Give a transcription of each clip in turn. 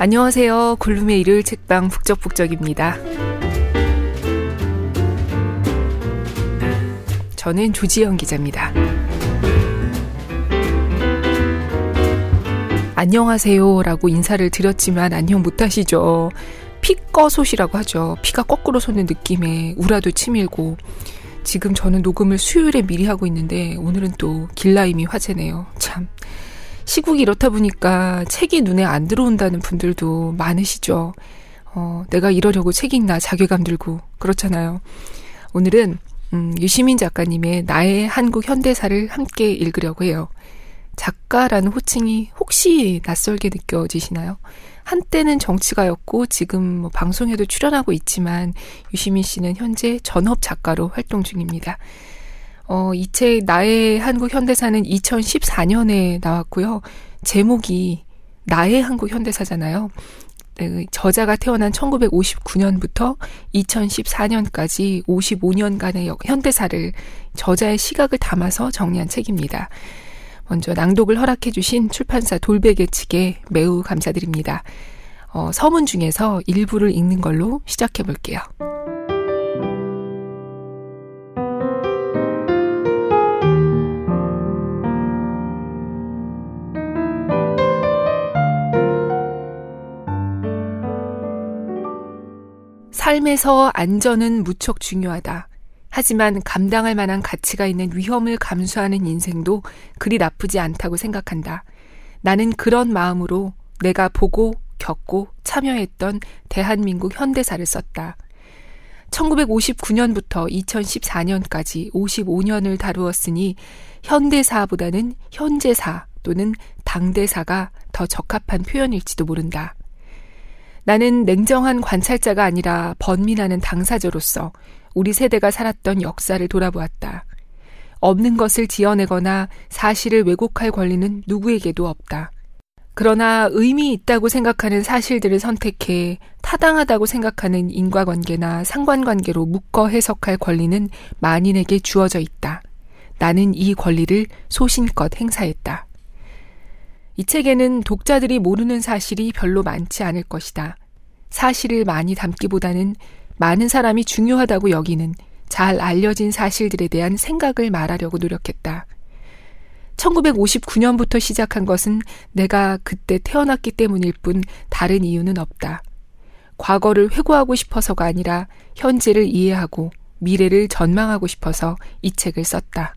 안녕하세요. 굴룸의 일요일 책방 북적북적입니다. 저는 조지영 기자입니다. 안녕하세요 라고 인사를 드렸지만 안녕 못하시죠. 피꺼솥이라고 하죠. 피가 거꾸로 솟는 느낌에 우라도 치밀고 지금 저는 녹음을 수요일에 미리 하고 있는데 오늘은 또 길라임이 화제네요. 참 시국이 이렇다 보니까 책이 눈에 안 들어온다는 분들도 많으시죠. 어, 내가 이러려고 책 읽나 자괴감 들고 그렇잖아요. 오늘은 음, 유시민 작가님의 나의 한국 현대사를 함께 읽으려고 해요. 작가라는 호칭이 혹시 낯설게 느껴지시나요? 한때는 정치가였고 지금 뭐 방송에도 출연하고 있지만 유시민 씨는 현재 전업 작가로 활동 중입니다. 어, 이 책 나의 한국 현대사는 2014년에 나왔고요. 제목이 나의 한국 현대사잖아요. 네, 저자가 태어난 1959년부터 2014년까지 55년간의 현대사를 저자의 시각을 담아서 정리한 책입니다. 먼저 낭독을 허락해 주신 출판사 돌베개 측에 매우 감사드립니다. 어, 서문 중에서 일부를 읽는 걸로 시작해 볼게요. 삶에서 안전은 무척 중요하다. 하지만 감당할 만한 가치가 있는 위험을 감수하는 인생도 그리 나쁘지 않다고 생각한다. 나는 그런 마음으로 내가 보고 겪고 참여했던 대한민국 현대사를 썼다. 1959년부터 2014년까지 55년을 다루었으니 현대사보다는 현재사 또는 당대사가 더 적합한 표현일지도 모른다. 나는 냉정한 관찰자가 아니라 번민하는 당사자로서 우리 세대가 살았던 역사를 돌아보았다. 없는 것을 지어내거나 사실을 왜곡할 권리는 누구에게도 없다. 그러나 의미 있다고 생각하는 사실들을 선택해 타당하다고 생각하는 인과관계나 상관관계로 묶어 해석할 권리는 만인에게 주어져 있다. 나는 이 권리를 소신껏 행사했다. 이 책에는 독자들이 모르는 사실이 별로 많지 않을 것이다. 사실을 많이 담기보다는 많은 사람이 중요하다고 여기는 잘 알려진 사실들에 대한 생각을 말하려고 노력했다. 1959년부터 시작한 것은 내가 그때 태어났기 때문일 뿐 다른 이유는 없다. 과거를 회고하고 싶어서가 아니라 현재를 이해하고 미래를 전망하고 싶어서 이 책을 썼다.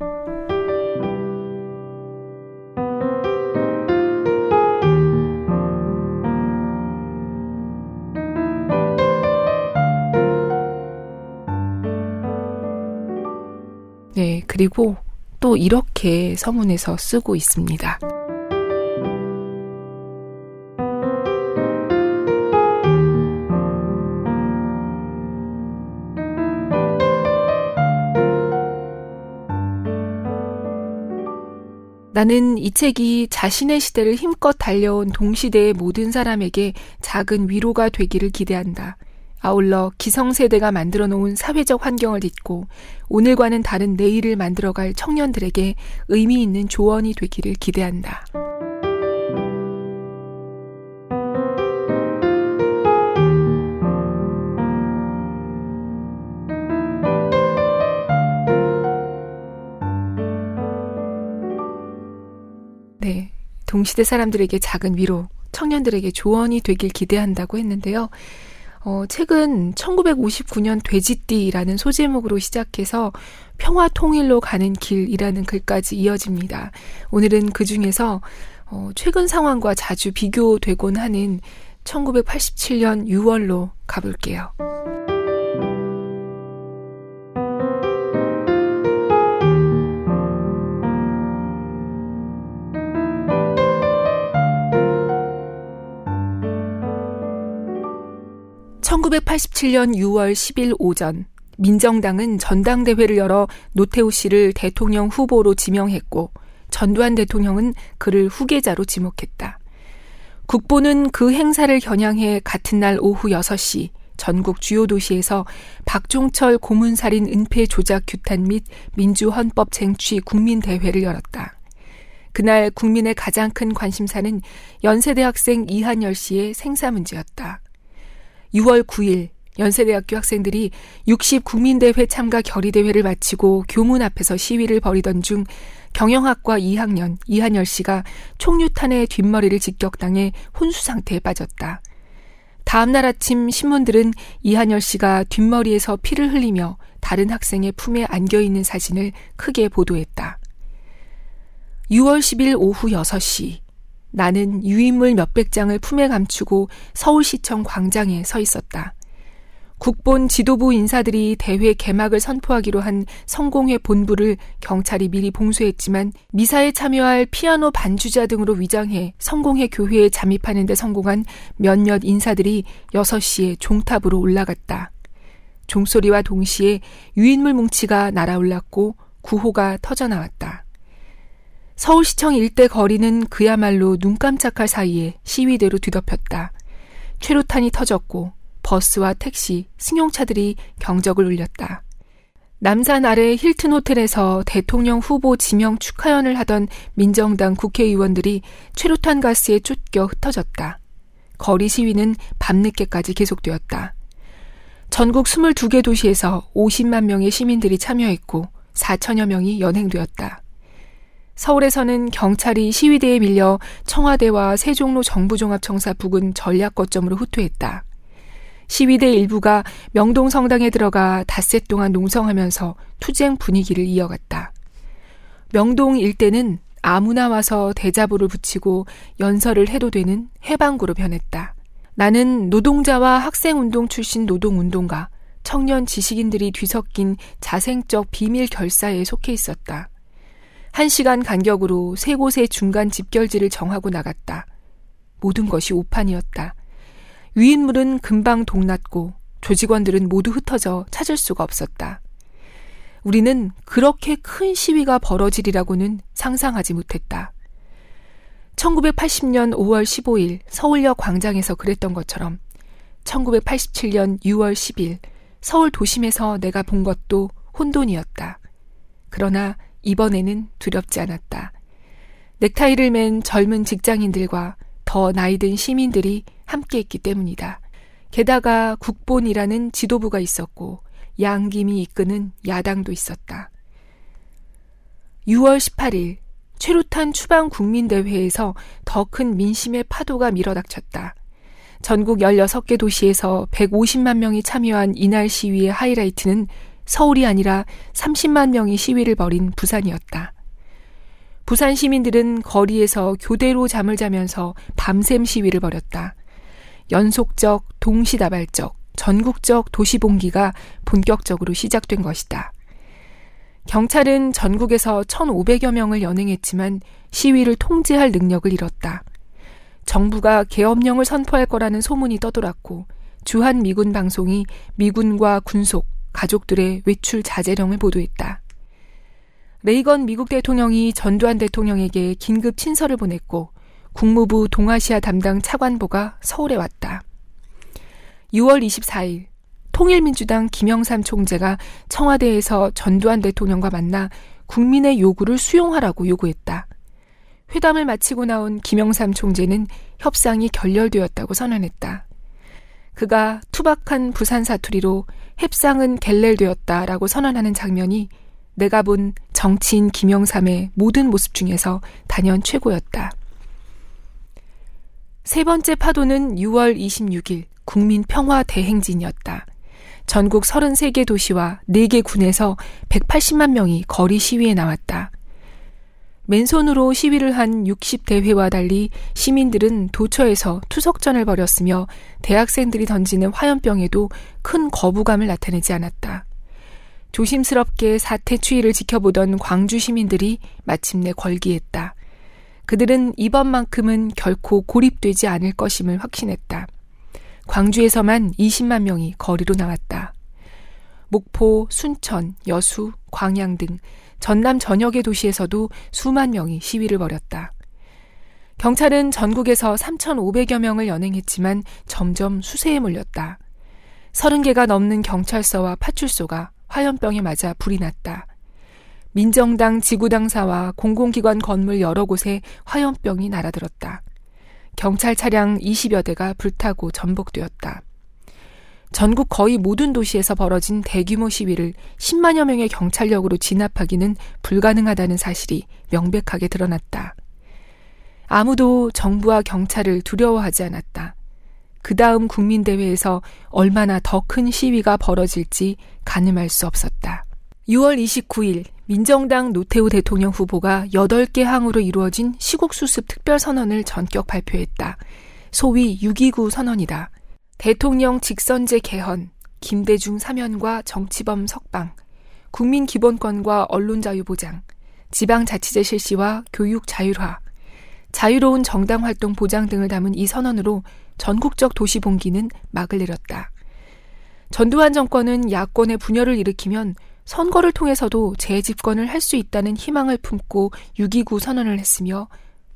그리고 또 이렇게 서문에서 쓰고 있습니다. 나는 이 책이 자신의 시대를 힘껏 달려온 동시대의 모든 사람에게 작은 위로가 되기를 기대한다. 아울러 기성세대가 만들어 놓은 사회적 환경을 딛고 오늘과는 다른 내일을 만들어갈 청년들에게 의미 있는 조언이 되기를 기대한다. 네. 동시대 사람들에게 작은 위로, 청년들에게 조언이 되길 기대한다고 했는데요. 어, 책은 1959년 돼지띠라는 소제목으로 시작해서 평화 통일로 가는 길이라는 글까지 이어집니다. 오늘은 그 중에서 어, 최근 상황과 자주 비교되곤 하는 1987년 6월로 가볼게요. 1987년 6월 10일 오전 민정당은 전당대회를 열어 노태우 씨를 대통령 후보로 지명했고 전두환 대통령은 그를 후계자로 지목했다. 국보는 그 행사를 겨냥해 같은 날 오후 6시 전국 주요 도시에서 박종철 고문살인 은폐 조작 규탄 및 민주헌법 쟁취 국민대회를 열었다. 그날 국민의 가장 큰 관심사는 연세대 학생 이한열 씨의 생사 문제였다. 6월 9일 연세대학교 학생들이 60 국민대회 참가 결의대회를 마치고 교문 앞에서 시위를 벌이던 중 경영학과 2학년 이한열 씨가 총류탄의 뒷머리를 직격당해 혼수 상태에 빠졌다. 다음 날 아침 신문들은 이한열 씨가 뒷머리에서 피를 흘리며 다른 학생의 품에 안겨 있는 사진을 크게 보도했다. 6월 10일 오후 6시 나는 유인물 몇백 장을 품에 감추고 서울시청 광장에 서 있었다. 국본 지도부 인사들이 대회 개막을 선포하기로 한 성공회 본부를 경찰이 미리 봉쇄했지만 미사에 참여할 피아노 반주자 등으로 위장해 성공회 교회에 잠입하는 데 성공한 몇몇 인사들이 6시에 종탑으로 올라갔다. 종소리와 동시에 유인물 뭉치가 날아올랐고 구호가 터져나왔다. 서울시청 일대 거리는 그야말로 눈 깜짝할 사이에 시위대로 뒤덮였다. 최루탄이 터졌고 버스와 택시, 승용차들이 경적을 울렸다. 남산 아래 힐튼 호텔에서 대통령 후보 지명 축하연을 하던 민정당 국회의원들이 최루탄 가스에 쫓겨 흩어졌다. 거리 시위는 밤늦게까지 계속되었다. 전국 22개 도시에서 50만 명의 시민들이 참여했고 4천여 명이 연행되었다. 서울에서는 경찰이 시위대에 밀려 청와대와 세종로 정부종합청사 부근 전략 거점으로 후퇴했다. 시위대 일부가 명동 성당에 들어가 닷새 동안 농성하면서 투쟁 분위기를 이어갔다. 명동 일대는 아무나 와서 대자보를 붙이고 연설을 해도 되는 해방구로 변했다. 나는 노동자와 학생운동 출신 노동운동가, 청년 지식인들이 뒤섞인 자생적 비밀 결사에 속해 있었다. 한 시간 간격으로 세 곳의 중간 집결지를 정하고 나갔다. 모든 것이 오판이었다. 위인물은 금방 동났고 조직원들은 모두 흩어져 찾을 수가 없었다. 우리는 그렇게 큰 시위가 벌어지리라고는 상상하지 못했다. 1980년 5월 15일 서울역 광장에서 그랬던 것처럼 1987년 6월 10일 서울 도심에서 내가 본 것도 혼돈이었다. 그러나 이번에는 두렵지 않았다. 넥타이를 맨 젊은 직장인들과 더 나이든 시민들이 함께 했기 때문이다. 게다가 국본이라는 지도부가 있었고 양김이 이끄는 야당도 있었다. 6월 18일 최루탄 추방 국민대회에서 더 큰 민심의 파도가 밀어닥쳤다. 전국 16개 도시에서 150만 명이 참여한 이날 시위의 하이라이트는 서울이 아니라 30만 명이 시위를 벌인 부산이었다. 부산 시민들은 거리에서 교대로 잠을 자면서 밤샘 시위를 벌였다. 연속적, 동시다발적, 전국적 도시봉기가 본격적으로 시작된 것이다. 경찰은 전국에서 1,500여 명을 연행했지만 시위를 통제할 능력을 잃었다. 정부가 계엄령을 선포할 거라는 소문이 떠돌았고 주한 미군 방송이 미군과 군속, 가족들의 외출 자제령을 보도했다. 레이건 미국 대통령이 전두환 대통령에게 긴급 친서를 보냈고 국무부 동아시아 담당 차관보가 서울에 왔다. 6월 24일 통일민주당 김영삼 총재가 청와대에서 전두환 대통령과 만나 국민의 요구를 수용하라고 요구했다. 회담을 마치고 나온 김영삼 총재는 협상이 결렬되었다고 선언했다. 그가 투박한 부산 사투리로 협상은 갤렐되었다라고 선언하는 장면이 내가 본 정치인 김영삼의 모든 모습 중에서 단연 최고였다. 세 번째 파도는 6월 26일 국민 평화 대행진이었다. 전국 33개 도시와 4개 군에서 180만 명이 거리 시위에 나왔다. 맨손으로 시위를 한 60대회와 달리 시민들은 도처에서 투석전을 벌였으며 대학생들이 던지는 화염병에도 큰 거부감을 나타내지 않았다. 조심스럽게 사태 추이를 지켜보던 광주 시민들이 마침내 걸기했다. 그들은 이번만큼은 결코 고립되지 않을 것임을 확신했다. 광주에서만 20만 명이 거리로 나왔다. 목포, 순천, 여수, 광양 등 전남 전역의 도시에서도 수만 명이 시위를 벌였다. 경찰은 전국에서 3,500여 명을 연행했지만 점점 수세에 몰렸다. 30개가 넘는 경찰서와 파출소가 화염병에 맞아 불이 났다. 민정당 지구당사와 공공기관 건물 여러 곳에 화염병이 날아들었다. 경찰 차량 20여 대가 불타고 전복되었다. 전국 거의 모든 도시에서 벌어진 대규모 시위를 10만여 명의 경찰력으로 진압하기는 불가능하다는 사실이 명백하게 드러났다. 아무도 정부와 경찰을 두려워하지 않았다. 그 다음 국민대회에서 얼마나 더 큰 시위가 벌어질지 가늠할 수 없었다. 6월 29일 민정당 노태우 대통령 후보가 8개 항으로 이루어진 시국수습 특별선언을 전격 발표했다. 소위 6.29 선언이다. 대통령 직선제 개헌, 김대중 사면과 정치범 석방, 국민 기본권과 언론 자유 보장, 지방 자치제 실시와 교육 자율화, 자유로운 정당 활동 보장 등을 담은 이 선언으로 전국적 도시 봉기는 막을 내렸다. 전두환 정권은 야권의 분열을 일으키면 선거를 통해서도 재집권을 할 수 있다는 희망을 품고 6.29 선언을 했으며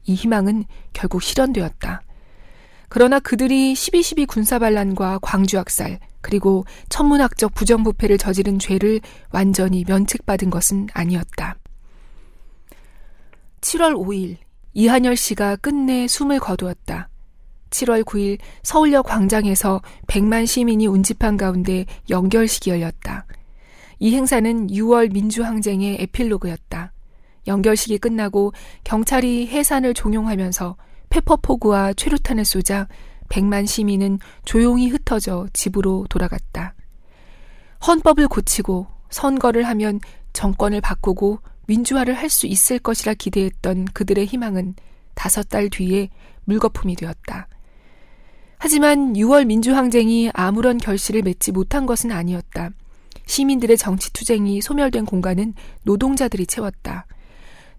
이 희망은 결국 실현되었다. 그러나 그들이 12.12 군사반란과 광주학살, 그리고 천문학적 부정부패를 저지른 죄를 완전히 면책받은 것은 아니었다. 7월 5일, 이한열 씨가 끝내 숨을 거두었다. 7월 9일 서울역 광장에서 100만 시민이 운집한 가운데 연결식이 열렸다. 이 행사는 6월 민주항쟁의 에필로그였다. 연결식이 끝나고 경찰이 해산을 종용하면서 페퍼포구와 최루탄을 쏘자 100만 시민은 조용히 흩어져 집으로 돌아갔다. 헌법을 고치고 선거를 하면 정권을 바꾸고 민주화를 할 수 있을 것이라 기대했던 그들의 희망은 다섯 달 뒤에 물거품이 되었다. 하지만 6월 민주항쟁이 아무런 결실을 맺지 못한 것은 아니었다. 시민들의 정치 투쟁이 소멸된 공간은 노동자들이 채웠다.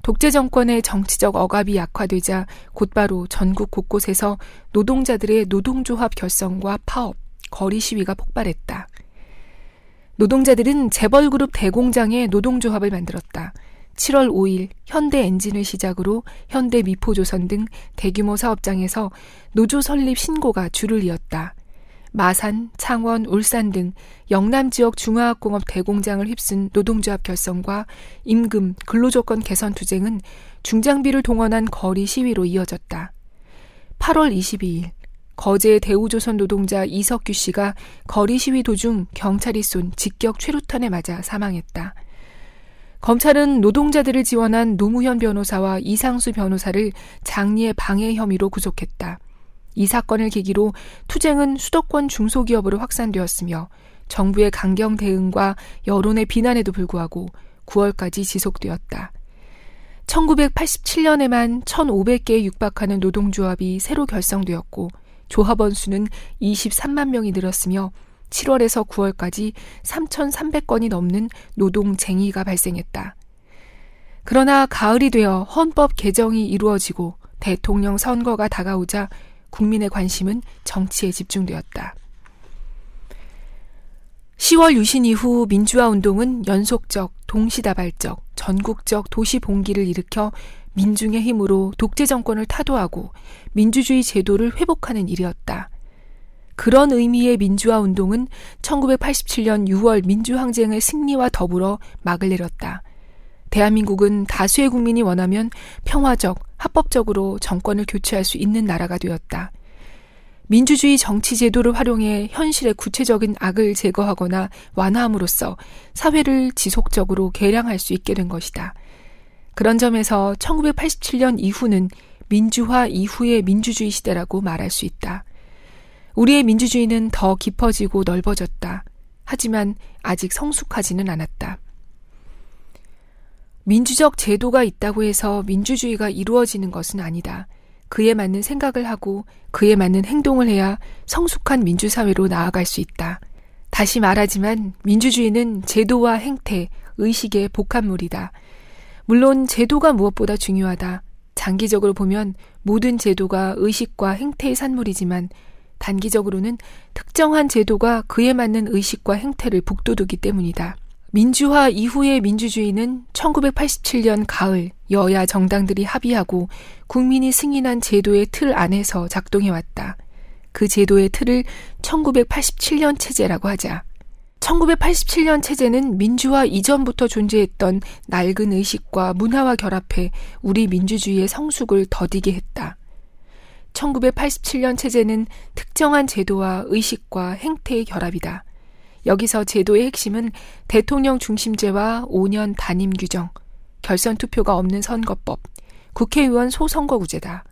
독재 정권의 정치적 억압이 약화되자 곧바로 전국 곳곳에서 노동자들의 노동조합 결성과 파업, 거리 시위가 폭발했다. 노동자들은 재벌그룹 대공장의 노동조합을 만들었다. 7월 5일 현대 엔진을 시작으로 현대 미포조선 등 대규모 사업장에서 노조 설립 신고가 줄을 이었다. 마산, 창원, 울산 등 영남 지역 중화학공업 대공장을 휩쓴 노동조합 결성과 임금, 근로조건 개선 투쟁은 중장비를 동원한 거리 시위로 이어졌다. 8월 22일 거제 대우조선 노동자 이석규 씨가 거리 시위 도중 경찰이 쏜 직격 최루탄에 맞아 사망했다. 검찰은 노동자들을 지원한 노무현 변호사와 이상수 변호사를 장리의 방해 혐의로 구속했다. 이 사건을 계기로 투쟁은 수도권 중소기업으로 확산되었으며 정부의 강경 대응과 여론의 비난에도 불구하고 9월까지 지속되었다. 1987년에만 1,500개에 육박하는 노동조합이 새로 결성되었고 조합원 수는 23만 명이 늘었으며 7월에서 9월까지 3,300건이 넘는 노동쟁의가 발생했다. 그러나 가을이 되어 헌법 개정이 이루어지고 대통령 선거가 다가오자 국민의 관심은 정치에 집중되었다. 10월 유신 이후 민주화 운동은 연속적, 동시다발적, 전국적 도시 봉기를 일으켜 민중의 힘으로 독재 정권을 타도하고 민주주의 제도를 회복하는 일이었다. 그런 의미의 민주화 운동은 1987년 6월 민주항쟁의 승리와 더불어 막을 내렸다. 대한민국은 다수의 국민이 원하면 평화적, 합법적으로 정권을 교체할 수 있는 나라가 되었다. 민주주의 정치 제도를 활용해 현실의 구체적인 악을 제거하거나 완화함으로써 사회를 지속적으로 개량할 수 있게 된 것이다. 그런 점에서 1987년 이후는 민주화 이후의 민주주의 시대라고 말할 수 있다. 우리의 민주주의는 더 깊어지고 넓어졌다. 하지만 아직 성숙하지는 않았다. 민주적 제도가 있다고 해서 민주주의가 이루어지는 것은 아니다. 그에 맞는 생각을 하고 그에 맞는 행동을 해야 성숙한 민주사회로 나아갈 수 있다. 다시 말하지만 민주주의는 제도와 행태, 의식의 복합물이다. 물론 제도가 무엇보다 중요하다. 장기적으로 보면 모든 제도가 의식과 행태의 산물이지만 단기적으로는 특정한 제도가 그에 맞는 의식과 행태를 북돋우기 때문이다. 민주화 이후의 민주주의는 1987년 가을 여야 정당들이 합의하고 국민이 승인한 제도의 틀 안에서 작동해왔다. 그 제도의 틀을 1987년 체제라고 하자. 1987년 체제는 민주화 이전부터 존재했던 낡은 의식과 문화와 결합해 우리 민주주의의 성숙을 더디게 했다. 1987년 체제는 특정한 제도와 의식과 행태의 결합이다. 여기서 제도의 핵심은 대통령 중심제와 5년 단임 규정, 결선 투표가 없는 선거법, 국회의원 소선거구제다.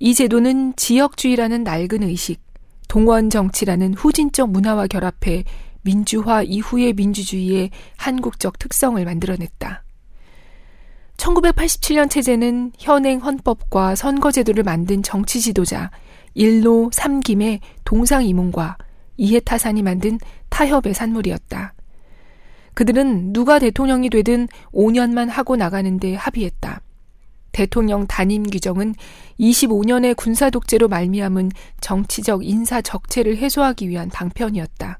이 제도는 지역주의라는 낡은 의식, 동원 정치라는 후진적 문화와 결합해 민주화 이후의 민주주의의 한국적 특성을 만들어냈다. 1987년 체제는 현행 헌법과 선거제도를 만든 정치 지도자 일로 삼김의 동상이몽과 이해타산이 만든 타협의 산물이었다. 그들은 누가 대통령이 되든 5년만 하고 나가는데 합의했다. 대통령 단임 규정은 25년의 군사 독재로 말미암은 정치적 인사 적체를 해소하기 위한 방편이었다.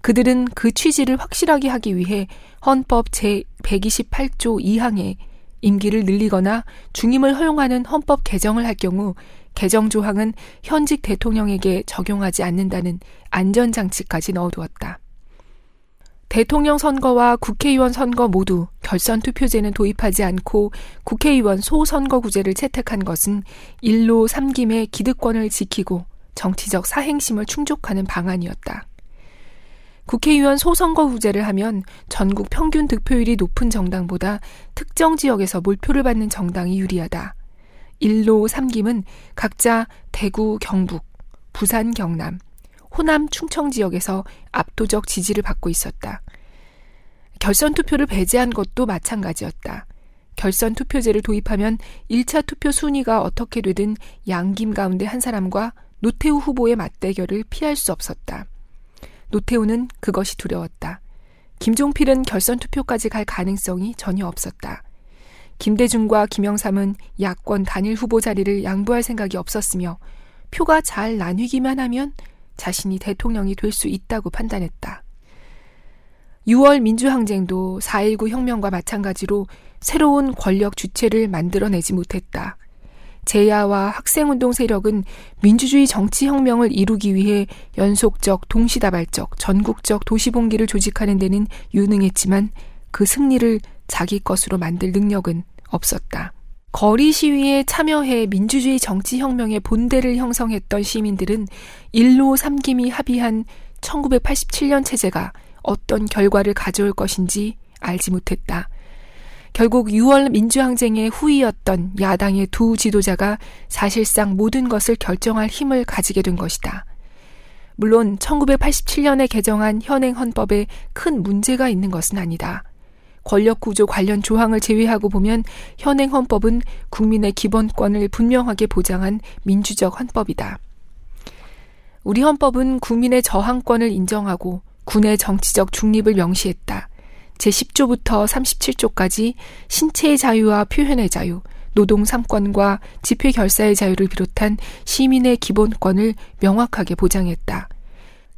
그들은 그 취지를 확실하게 하기 위해 헌법 제 128조 2항에 임기를 늘리거나 중임을 허용하는 헌법 개정을 할 경우 개정 조항은 현직 대통령에게 적용하지 않는다는 안전장치까지 넣어두었다. 대통령 선거와 국회의원 선거 모두 결선 투표제는 도입하지 않고 국회의원 소선거구제를 채택한 것은 일로 삼김의 기득권을 지키고 정치적 사행심을 충족하는 방안이었다. 국회의원 소선거구제를 하면 전국 평균 득표율이 높은 정당보다 특정 지역에서 몰표를 받는 정당이 유리하다. 1로 3김은 각자 대구, 경북, 부산, 경남, 호남, 충청 지역에서 압도적 지지를 받고 있었다. 결선 투표를 배제한 것도 마찬가지였다. 결선 투표제를 도입하면 1차 투표 순위가 어떻게 되든 양김 가운데 한 사람과 노태우 후보의 맞대결을 피할 수 없었다. 노태우는 그것이 두려웠다. 김종필은 결선 투표까지 갈 가능성이 전혀 없었다. 김대중과 김영삼은 야권 단일 후보 자리를 양보할 생각이 없었으며 표가 잘 나뉘기만 하면 자신이 대통령이 될 수 있다고 판단했다. 6월 민주항쟁도 4.19 혁명과 마찬가지로 새로운 권력 주체를 만들어내지 못했다. 제야와 학생운동 세력은 민주주의 정치혁명을 이루기 위해 연속적, 동시다발적, 전국적 도시봉기를 조직하는 데는 유능했지만 그 승리를 자기 것으로 만들 능력은 없었다. 거리 시위에 참여해 민주주의 정치혁명의 본대를 형성했던 시민들은 일로 삼김이 합의한 1987년 체제가 어떤 결과를 가져올 것인지 알지 못했다. 결국 6월 민주항쟁의 후이였던 야당의 두 지도자가 사실상 모든 것을 결정할 힘을 가지게 된 것이다. 물론 1987년에 개정한 현행 헌법에 큰 문제가 있는 것은 아니다. 권력 구조 관련 조항을 제외하고 보면 현행 헌법은 국민의 기본권을 분명하게 보장한 민주적 헌법이다. 우리 헌법은 국민의 저항권을 인정하고 군의 정치적 중립을 명시했다. 제10조부터 37조까지 신체의 자유와 표현의 자유, 노동 3권과 집회 결사의 자유를 비롯한 시민의 기본권을 명확하게 보장했다.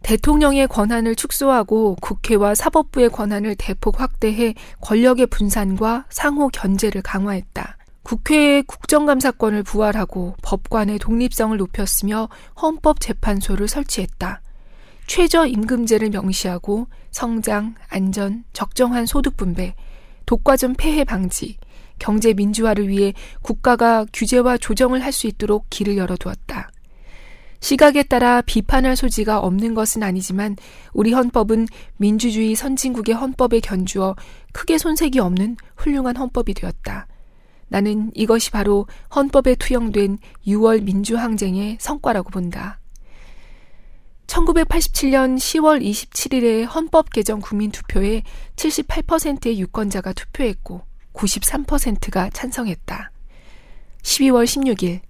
대통령의 권한을 축소하고 국회와 사법부의 권한을 대폭 확대해 권력의 분산과 상호 견제를 강화했다. 국회의 국정감사권을 부활하고 법관의 독립성을 높였으며 헌법재판소를 설치했다. 최저임금제를 명시하고 성장, 안전, 적정한 소득 분배, 독과점 폐해 방지, 경제 민주화를 위해 국가가 규제와 조정을 할 수 있도록 길을 열어두었다. 시각에 따라 비판할 소지가 없는 것은 아니지만 우리 헌법은 민주주의 선진국의 헌법에 견주어 크게 손색이 없는 훌륭한 헌법이 되었다. 나는 이것이 바로 헌법에 투영된 6월 민주항쟁의 성과라고 본다. 1987년 10월 27일에 헌법 개정 국민 투표에 78%의 유권자가 투표했고 93%가 찬성했다. 12월 16일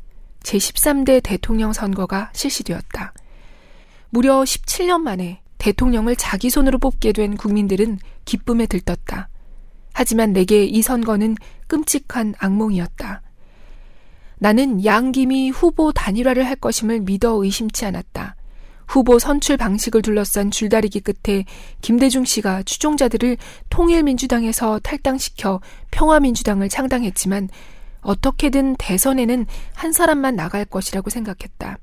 제13대 대통령 선거가 실시되었다. 무려 17년 만에 대통령을 자기 손으로 뽑게 된 국민들은 기쁨에 들떴다. 하지만 내게 이 선거는 끔찍한 악몽이었다. 나는 양김이 후보 단일화를 할 것임을 믿어 의심치 않았다. 후보 선출 방식을 둘러싼 줄다리기 끝에 김대중 씨가 추종자들을 통일민주당에서 탈당시켜 평화민주당을 창당했지만 어떻게든 대선에는 한 사람만 나갈 것이라고 생각했다.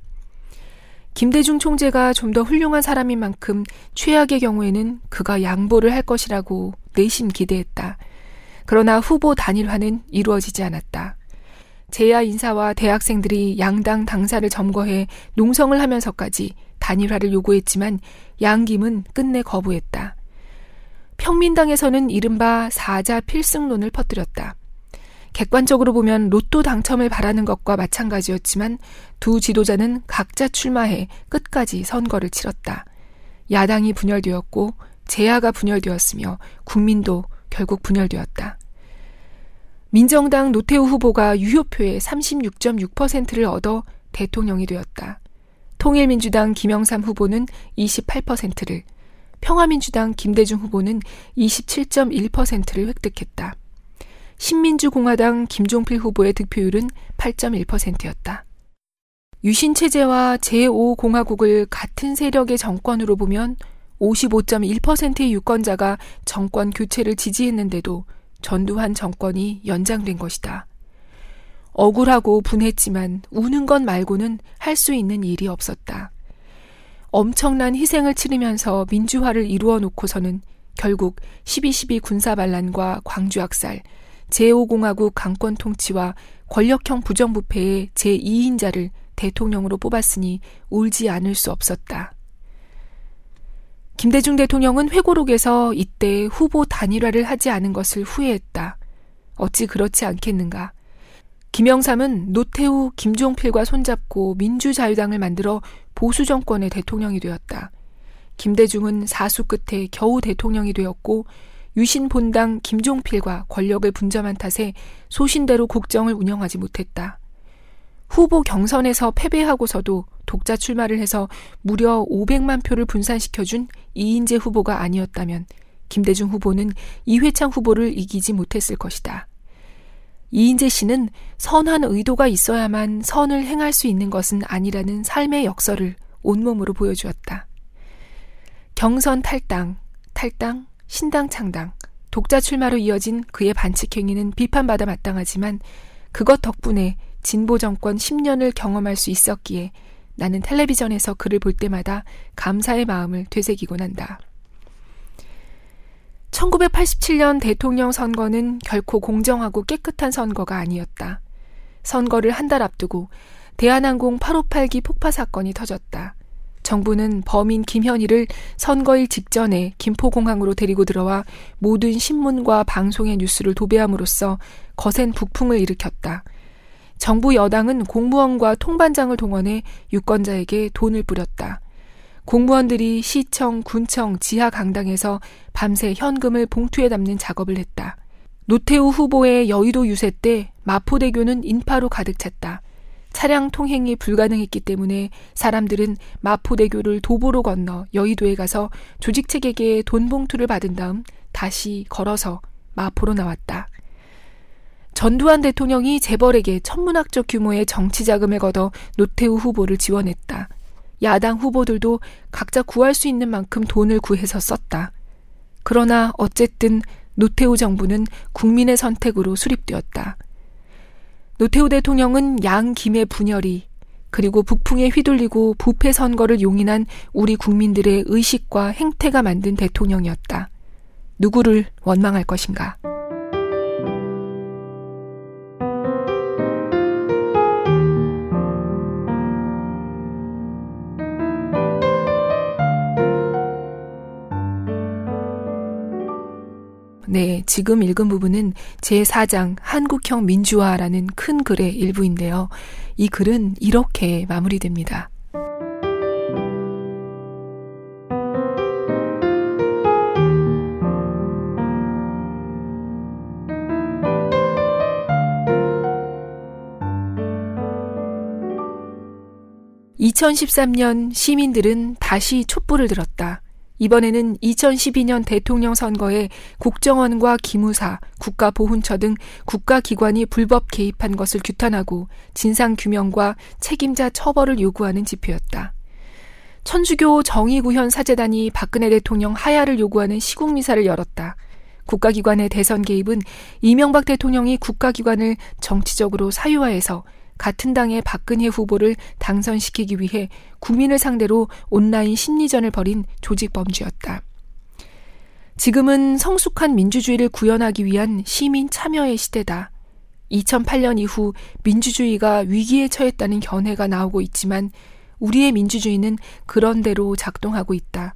김대중 총재가 좀 더 훌륭한 사람인 만큼 최악의 경우에는 그가 양보를 할 것이라고 내심 기대했다. 그러나 후보 단일화는 이루어지지 않았다. 제야 인사와 대학생들이 양당 당사를 점거해 농성을 하면서까지 단일화를 요구했지만 양김은 끝내 거부했다. 평민당에서는 이른바 사자 필승론을 퍼뜨렸다. 객관적으로 보면 로또 당첨을 바라는 것과 마찬가지였지만 두 지도자는 각자 출마해 끝까지 선거를 치렀다. 야당이 분열되었고 제야가 분열되었으며 국민도 결국 분열되었다. 민정당 노태우 후보가 유효표의 36.6%를 얻어 대통령이 되었다. 통일민주당 김영삼 후보는 28%를, 평화민주당 김대중 후보는 27.1%를 획득했다. 신민주공화당 김종필 후보의 득표율은 8.1%였다. 유신 체제와 제5공화국을 같은 세력의 정권으로 보면 55.1%의 유권자가 정권 교체를 지지했는데도 전두환 정권이 연장된 것이다. 억울하고 분했지만 우는 것 말고는 할 수 있는 일이 없었다. 엄청난 희생을 치르면서 민주화를 이루어 놓고서는 결국 12.12 군사 반란과 광주 학살, 제5공화국 강권 통치와 권력형 부정부패의 제2인자를 대통령으로 뽑았으니 울지 않을 수 없었다. 김대중 대통령은 회고록에서 이때 후보 단일화를 하지 않은 것을 후회했다. 어찌 그렇지 않겠는가. 김영삼은 노태우, 김종필과 손잡고 민주자유당을 만들어 보수 정권의 대통령이 되었다. 김대중은 사수 끝에 겨우 대통령이 되었고 유신 본당 김종필과 권력을 분점한 탓에 소신대로 국정을 운영하지 못했다. 후보 경선에서 패배하고서도 독자 출마를 해서 무려 500만 표를 분산시켜준 이인재 후보가 아니었다면 김대중 후보는 이회창 후보를 이기지 못했을 것이다. 이인재 씨는 선한 의도가 있어야만 선을 행할 수 있는 것은 아니라는 삶의 역설을 온몸으로 보여주었다. 경선 탈당, 탈당, 신당 창당, 독자 출마로 이어진 그의 반칙 행위는 비판받아 마땅하지만 그것 덕분에 진보 정권 10년을 경험할 수 있었기에 나는 텔레비전에서 그를 볼 때마다 감사의 마음을 되새기곤 한다. 1987년 대통령 선거는 결코 공정하고 깨끗한 선거가 아니었다. 선거를 한 달 앞두고 대한항공 858기 폭파 사건이 터졌다. 정부는 범인 김현희를 선거일 직전에 김포공항으로 데리고 들어와 모든 신문과 방송의 뉴스를 도배함으로써 거센 북풍을 일으켰다. 정부 여당은 공무원과 통반장을 동원해 유권자에게 돈을 뿌렸다. 공무원들이 시청, 군청, 지하 강당에서 밤새 현금을 봉투에 담는 작업을 했다. 노태우 후보의 여의도 유세 때 마포대교는 인파로 가득 찼다. 차량 통행이 불가능했기 때문에 사람들은 마포대교를 도보로 건너 여의도에 가서 조직 책에게 돈 봉투를 받은 다음 다시 걸어서 마포로 나왔다. 전두환 대통령이 재벌에게 천문학적 규모의 정치 자금을 걷어 노태우 후보를 지원했다. 야당 후보들도 각자 구할 수 있는 만큼 돈을 구해서 썼다. 그러나 어쨌든 노태우 정부는 국민의 선택으로 수립되었다. 노태우 대통령은 양 김의 분열이 그리고 북풍에 휘둘리고 부패 선거를 용인한 우리 국민들의 의식과 행태가 만든 대통령이었다. 누구를 원망할 것인가? 네, 지금 읽은 부분은 제4장 한국형 민주화라는 큰 글의 일부인데요. 이 글은 이렇게 마무리됩니다. (2013년) 시민들은 다시 촛불을 들었다. 이번에는 2012년 대통령 선거에 국정원과 기무사, 국가보훈처 등 국가기관이 불법 개입한 것을 규탄하고 진상규명과 책임자 처벌을 요구하는 집회였다. 천주교 정의구현 사재단이 박근혜 대통령 하야를 요구하는 시국미사를 열었다. 국가기관의 대선 개입은 이명박 대통령이 국가기관을 정치적으로 사유화해서 같은 당의 박근혜 후보를 당선시키기 위해 국민을 상대로 온라인 심리전을 벌인 조직 범죄였다. 지금은 성숙한 민주주의를 구현하기 위한 시민 참여의 시대다. 2008년 이후 민주주의가 위기에 처했다는 견해가 나오고 있지만 우리의 민주주의는 그런대로 작동하고 있다.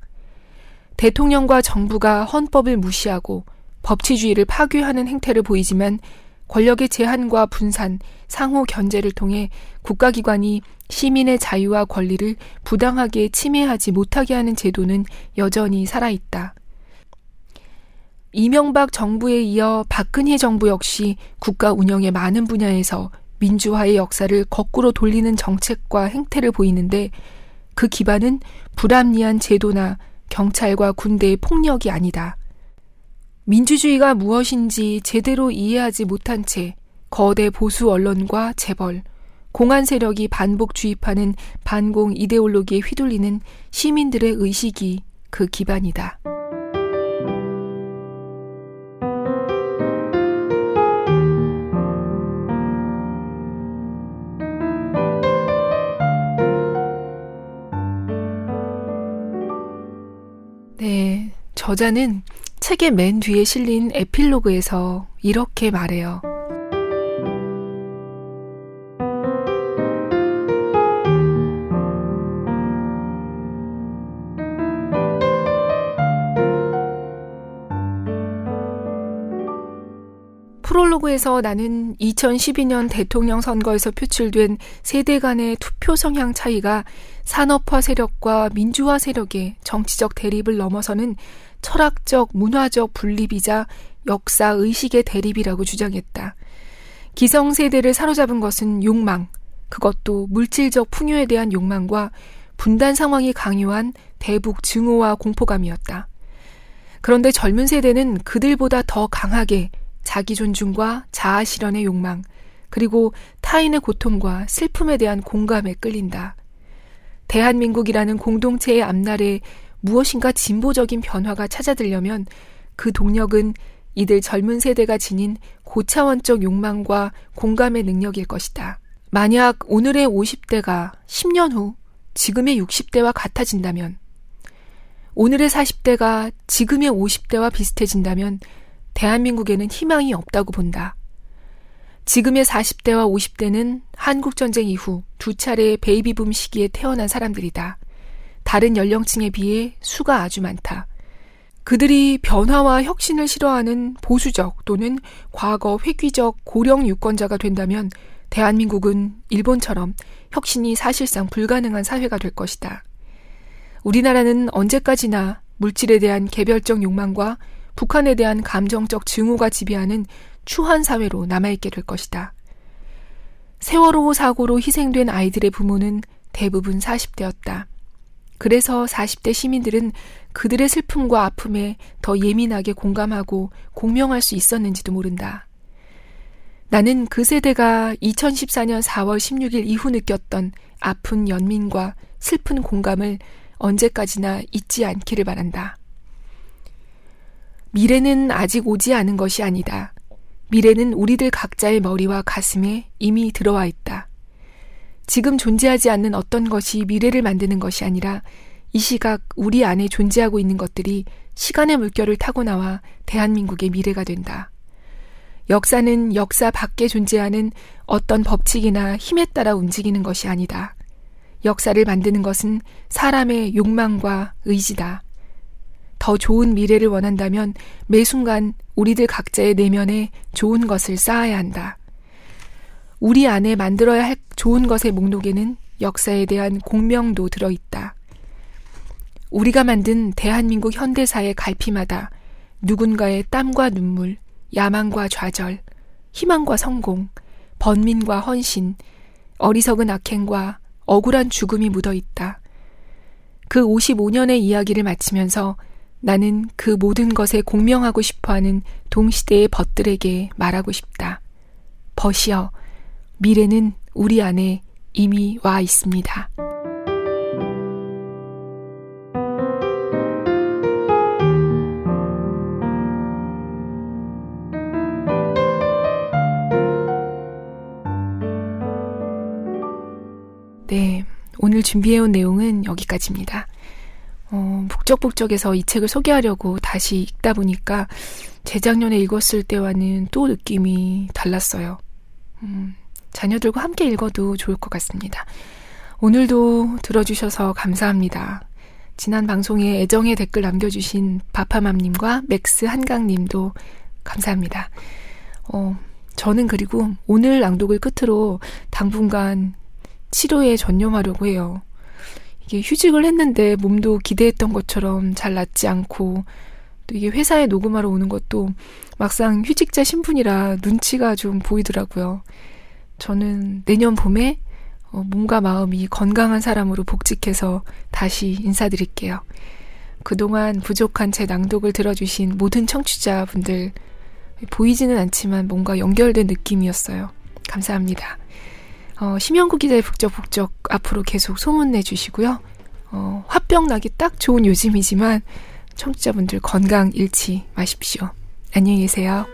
대통령과 정부가 헌법을 무시하고 법치주의를 파괴하는 행태를 보이지만 권력의 제한과 분산, 상호 견제를 통해 국가기관이 시민의 자유와 권리를 부당하게 침해하지 못하게 하는 제도는 여전히 살아있다. 이명박 정부에 이어 박근혜 정부 역시 국가 운영의 많은 분야에서 민주화의 역사를 거꾸로 돌리는 정책과 행태를 보이는데 그 기반은 불합리한 제도나 경찰과 군대의 폭력이 아니다. 민주주의가 무엇인지 제대로 이해하지 못한 채 거대 보수 언론과 재벌, 공안 세력이 반복 주입하는 반공 이데올로기에 휘둘리는 시민들의 의식이 그 기반이다. 네, 저자는 책의 맨 뒤에 실린 에필로그에서 이렇게 말해요. 프롤로그에서 나는 2012년 대통령 선거에서 표출된 세대 간의 투표 성향 차이가 산업화 세력과 민주화 세력의 정치적 대립을 넘어서는 철학적, 문화적 분립이자 역사 의식의 대립이라고 주장했다. 기성세대를 사로잡은 것은 욕망, 그것도 물질적 풍요에 대한 욕망과 분단 상황이 강요한 대북 증오와 공포감이었다. 그런데 젊은 세대는 그들보다 더 강하게 자기 존중과 자아 실현의 욕망, 그리고 타인의 고통과 슬픔에 대한 공감에 끌린다. 대한민국이라는 공동체의 앞날에 무엇인가 진보적인 변화가 찾아들려면 그 동력은 이들 젊은 세대가 지닌 고차원적 욕망과 공감의 능력일 것이다. 만약 오늘의 50대가 10년 후 지금의 60대와 같아진다면, 오늘의 40대가 지금의 50대와 비슷해진다면 대한민국에는 희망이 없다고 본다. 지금의 40대와 50대는 한국전쟁 이후 두 차례의 베이비붐 시기에 태어난 사람들이다. 다른 연령층에 비해 수가 아주 많다. 그들이 변화와 혁신을 싫어하는 보수적 또는 과거 회귀적 고령 유권자가 된다면 대한민국은 일본처럼 혁신이 사실상 불가능한 사회가 될 것이다. 우리나라는 언제까지나 물질에 대한 개별적 욕망과 북한에 대한 감정적 증오가 지배하는 추한 사회로 남아있게 될 것이다. 세월호 사고로 희생된 아이들의 부모는 대부분 40대였다. 그래서 40대 시민들은 그들의 슬픔과 아픔에 더 예민하게 공감하고 공명할 수 있었는지도 모른다. 나는 그 세대가 2014년 4월 16일 이후 느꼈던 아픈 연민과 슬픈 공감을 언제까지나 잊지 않기를 바란다. 미래는 아직 오지 않은 것이 아니다. 미래는 우리들 각자의 머리와 가슴에 이미 들어와 있다. 지금 존재하지 않는 어떤 것이 미래를 만드는 것이 아니라 이 시각 우리 안에 존재하고 있는 것들이 시간의 물결을 타고 나와 대한민국의 미래가 된다. 역사는 역사 밖에 존재하는 어떤 법칙이나 힘에 따라 움직이는 것이 아니다. 역사를 만드는 것은 사람의 욕망과 의지다. 더 좋은 미래를 원한다면 매 순간 우리들 각자의 내면에 좋은 것을 쌓아야 한다. 우리 안에 만들어야 할 좋은 것의 목록에는 역사에 대한 공명도 들어있다. 우리가 만든 대한민국 현대사의 갈피마다 누군가의 땀과 눈물, 야망과 좌절, 희망과 성공, 번민과 헌신, 어리석은 악행과 억울한 죽음이 묻어 있다. 그 55년의 이야기를 마치면서 나는 그 모든 것에 공명하고 싶어 하는 동시대의 벗들에게 말하고 싶다. 벗이여, 미래는 우리 안에 이미 와 있습니다. 오늘 준비해온 내용은 여기까지입니다. 어, 북적북적에서 이 책을 소개하려고 다시 읽다 보니까 재작년에 읽었을 때와는 또 느낌이 달랐어요. 음, 자녀들과 함께 읽어도 좋을 것 같습니다. 오늘도 들어주셔서 감사합니다. 지난 방송에 애정의 댓글 남겨주신 바파맘님과 맥스 한강님도 감사합니다. 어, 저는 그리고 오늘 낭독을 끝으로 당분간 치료에 전념하려고 해요. 이게 휴직을 했는데 몸도 기대했던 것처럼 잘 낫지 않고 또 이게 회사에 녹음하러 오는 것도 막상 휴직자 신분이라 눈치가 좀 보이더라고요. 저는 내년 봄에 어, 몸과 마음이 건강한 사람으로 복직해서 다시 인사드릴게요. 그동안 부족한 제 낭독을 들어주신 모든 청취자분들 보이지는 않지만 뭔가 연결된 느낌이었어요. 감사합니다. 어, 심영구 기자의 북적북적 앞으로 계속 소문내 주시고요. 어, 화병 나기 딱 좋은 요즘이지만 청취자분들 건강 잃지 마십시오. 안녕히 계세요.